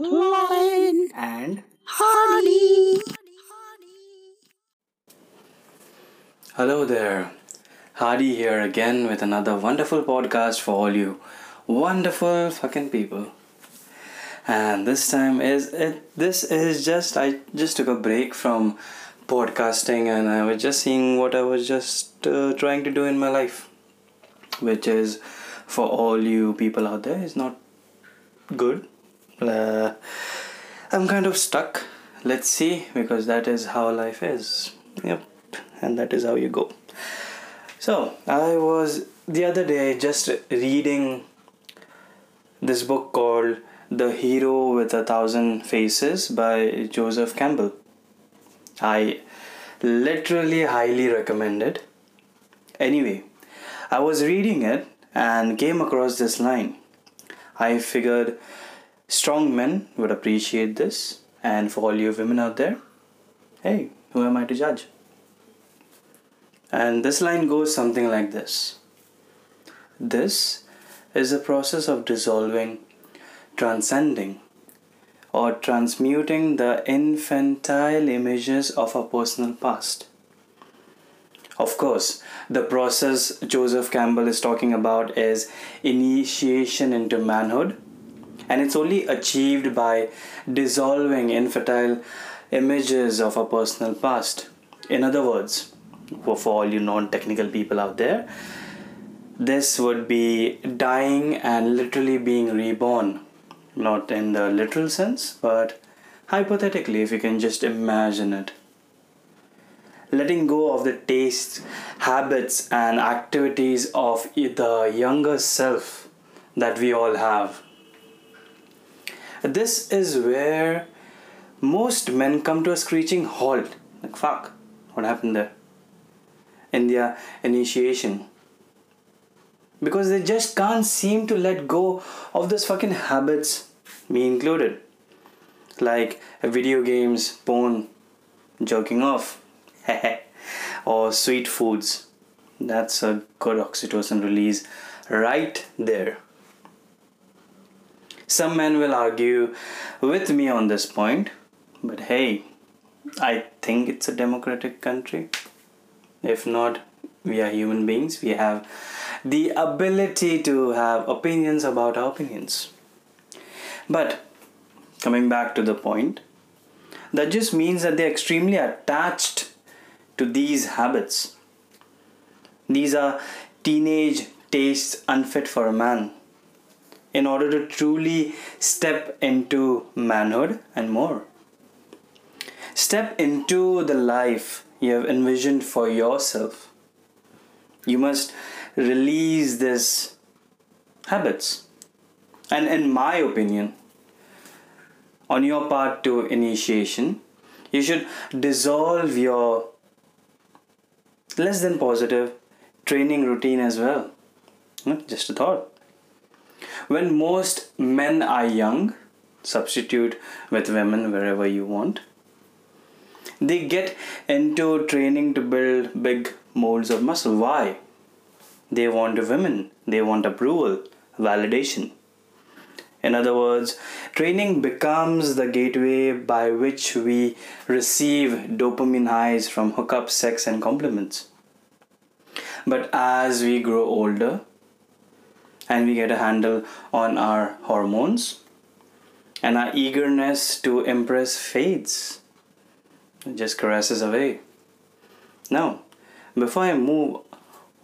Laurel, and Hardy. hello there. Hardy here again with another wonderful podcast for all you wonderful fucking people. And this time is it this is just I just took a break from podcasting and I was just seeing what I was just uh, trying to do in my life which is for all you people out there is not good. Uh, I'm kind of stuck. Let's see, because that is how life is. Yep, and that is how you go. So, I was the other day just reading this book called The Hero with a Thousand Faces by Joseph Campbell. I literally highly recommend it. Anyway, I was reading it and came across this line. I figured strong men would appreciate this, and for all you women out there, hey, who am I to judge? And this line goes something like this This is a process of dissolving, transcending, or transmuting the infantile images of our personal past. Of course, the process Joseph Campbell is talking about is initiation into manhood, and it's only achieved by dissolving infertile images of our personal past. In other words, for all you non technical people out there, this would be dying and literally being reborn. Not in the literal sense, but hypothetically, if you can just imagine it letting go of the tastes, habits, and activities of the younger self that we all have. This is where most men come to a screeching halt. Like, fuck, what happened there? In their initiation. Because they just can't seem to let go of those fucking habits, me included. Like video games, porn, jerking off, or sweet foods. That's a good oxytocin release right there. Some men will argue with me on this point, but hey, I think it's a democratic country. If not, we are human beings. We have the ability to have opinions about our opinions. But coming back to the point, that just means that they're extremely attached to these habits. These are teenage tastes unfit for a man. In order to truly step into manhood and more. Step into the life you have envisioned for yourself. You must release these habits. And in my opinion, on your part to initiation, you should dissolve your less than positive training routine as well. Hmm, Just a thought. When most men are young, substitute with women wherever you want. They get into training to build big molds of muscle. Why? They want women, they want approval, validation. In other words, training becomes the gateway by which we receive dopamine highs from hookup, sex, and compliments. But as we grow older and we get a handle on our hormones, and our eagerness to impress fades, it just caresses away. Now, before I move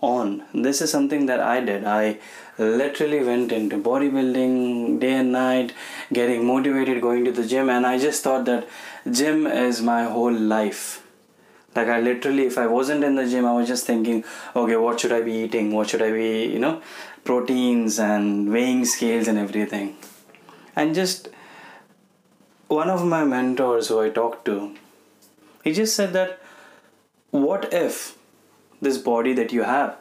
on, this is something that I did. I literally went into bodybuilding day and night, getting motivated, going to the gym, and I just thought that gym is my whole life. Like I literally, if I wasn't in the gym, I was just thinking, okay, what should I be eating? What should I be, you know, proteins and weighing scales and everything. And just one of my mentors who I talked to, he just said that, what if this body that you have,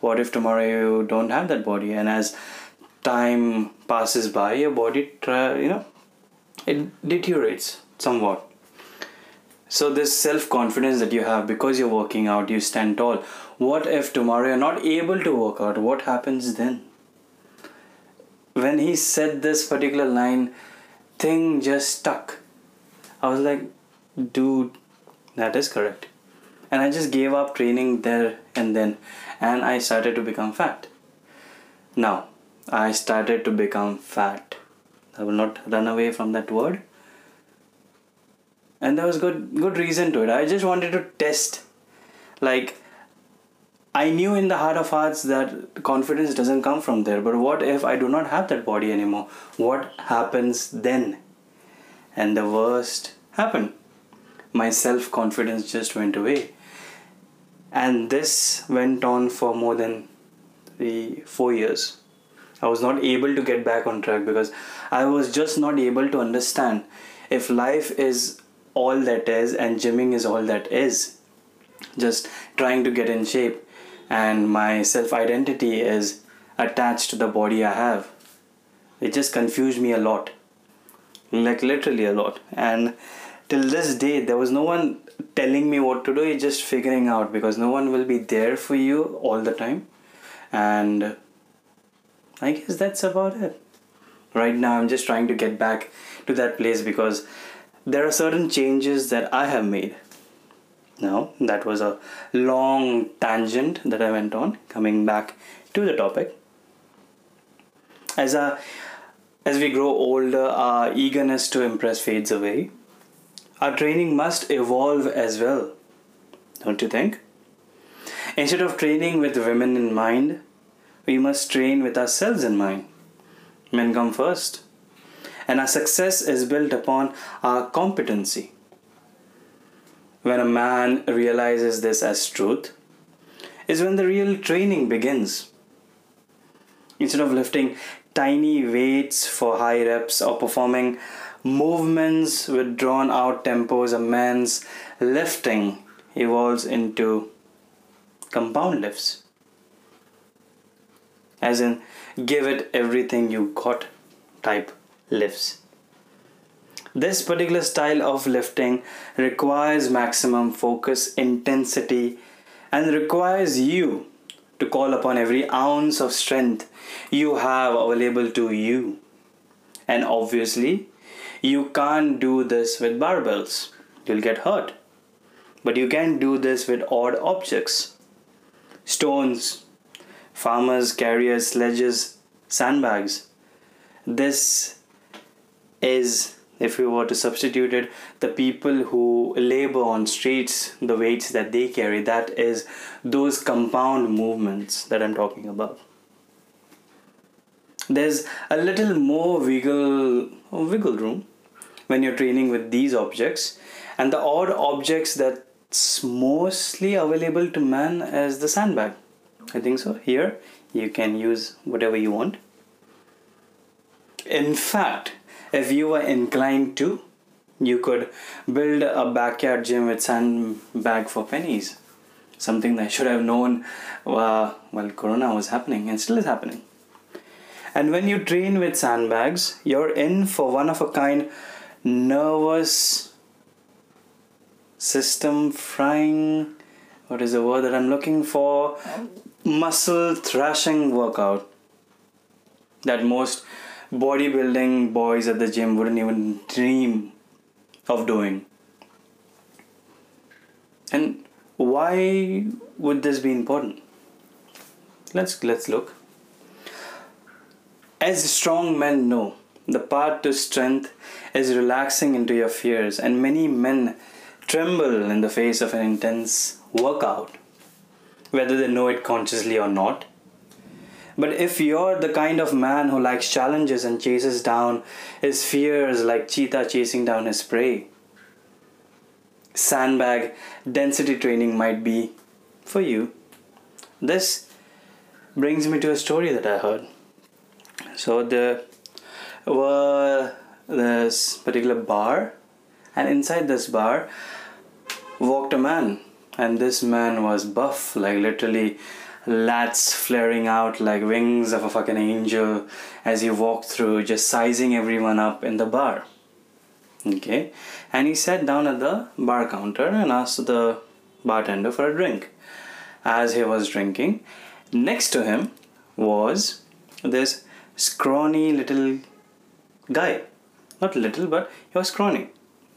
what if tomorrow you don't have that body? And as time passes by, your body, you know, it deteriorates somewhat. So this self confidence that you have because you're working out, you stand tall. What if tomorrow you're not able to work out? What happens then? When he said this particular line, thing just stuck. I was like, dude, that is correct. And I just gave up training there and then, and I started to become fat. Now, I started to become fat. I will not run away from that word. And there was good good reason to it. I just wanted to test like I knew in the heart of hearts that confidence doesn't come from there. But what if I do not have that body anymore? What happens then? And the worst happened. My self confidence just went away. And this went on for more than three, four years. I was not able to get back on track because I was just not able to understand if life is all that is and gymming is all that is. Just trying to get in shape and my self identity is attached to the body I have. It just confused me a lot. Like literally a lot. And till this day, there was no one telling me what to do, it's just figuring out because no one will be there for you all the time. And I guess that's about it. Right now, I'm just trying to get back to that place because there are certain changes that I have made now, that was a long tangent that I went on, coming back to the topic. As, a, as we grow older, our eagerness to impress fades away. Our training must evolve as well, don't you think? Instead of training with women in mind, we must train with ourselves in mind. Men come first, and our success is built upon our competency when a man realizes this as truth, is when the real training begins. Instead of lifting tiny weights for high reps or performing movements with drawn out tempos, a man's lifting evolves into compound lifts. As in, give it everything you got type lifts. This particular style of lifting requires maximum focus, intensity, and requires you to call upon every ounce of strength you have available to you. And obviously, you can't do this with barbells, you'll get hurt. But you can do this with odd objects stones, farmers' carries, sledges, sandbags. This is if we were to substitute it the people who labor on streets the weights that they carry that is those compound movements that i'm talking about. There's a little more wiggle wiggle room when you're training with these objects and the odd objects that's mostly available to man is the sandbag. I think so. Here you can use whatever you want. In fact if you were inclined to, you could build a backyard gym with sandbag for pennies. Something that I should have known uh, while Corona was happening and still is happening. And when you train with sandbags, you're in for one of a kind nervous system frying. What is the word that I'm looking for? Muscle thrashing workout that most bodybuilding boys at the gym wouldn't even dream of doing. And why would this be important? Let's let's look. As strong men know, the path to strength is relaxing into your fears, and many men tremble in the face of an intense workout, whether they know it consciously or not. But if you're the kind of man who likes challenges and chases down his fears like cheetah chasing down his prey, sandbag density training might be for you. This brings me to a story that I heard. So there were this particular bar, and inside this bar walked a man, and this man was buff, like literally lats flaring out like wings of a fucking angel as he walked through, just sizing everyone up in the bar. Okay, and he sat down at the bar counter and asked the bartender for a drink. As he was drinking, next to him was this scrawny little guy, not little, but he was scrawny.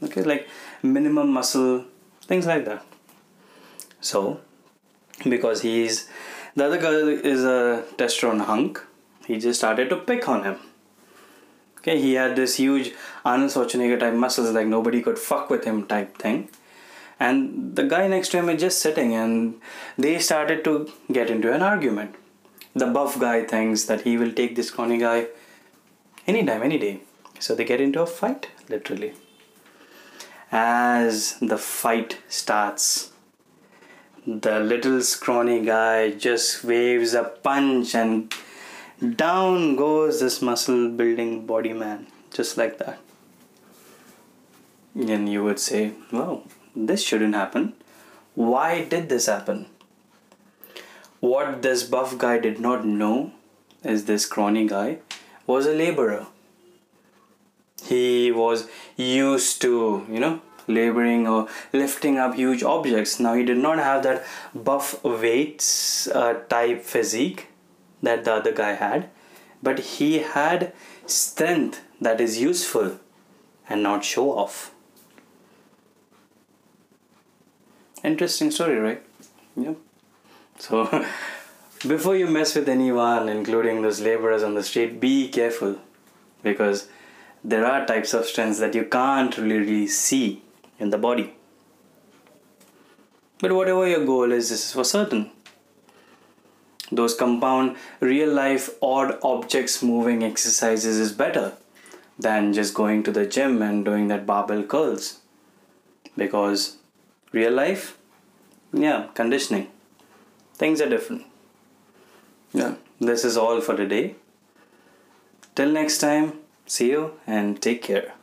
Okay, like minimum muscle, things like that. So, because he's the other guy is a testosterone hunk, he just started to pick on him. Okay, he had this huge Arnold Schwarzenegger type muscles, like nobody could fuck with him type thing. And the guy next to him is just sitting, and they started to get into an argument. The buff guy thinks that he will take this scrawny guy anytime, any day. So they get into a fight, literally. As the fight starts, the little scrawny guy just waves a punch and down goes this muscle building body man. Just like that. And you would say well this shouldn't happen. Why did this happen? What this buff guy did not know is this scrawny guy was a laborer. He was used to you know laboring or lifting up huge objects now he did not have that buff weights uh, type physique that the other guy had, but he had strength that is useful and not show off. Interesting story, right? Yeah. So, before you mess with anyone, including those laborers on the street, be careful because there are types of strengths that you can't really see in the body. But whatever your goal is, this is for certain. Those compound real life odd objects moving exercises is better than just going to the gym and doing that barbell curls. Because real life yeah conditioning. Things are different. Yeah this is all for today. Till next time see you and take care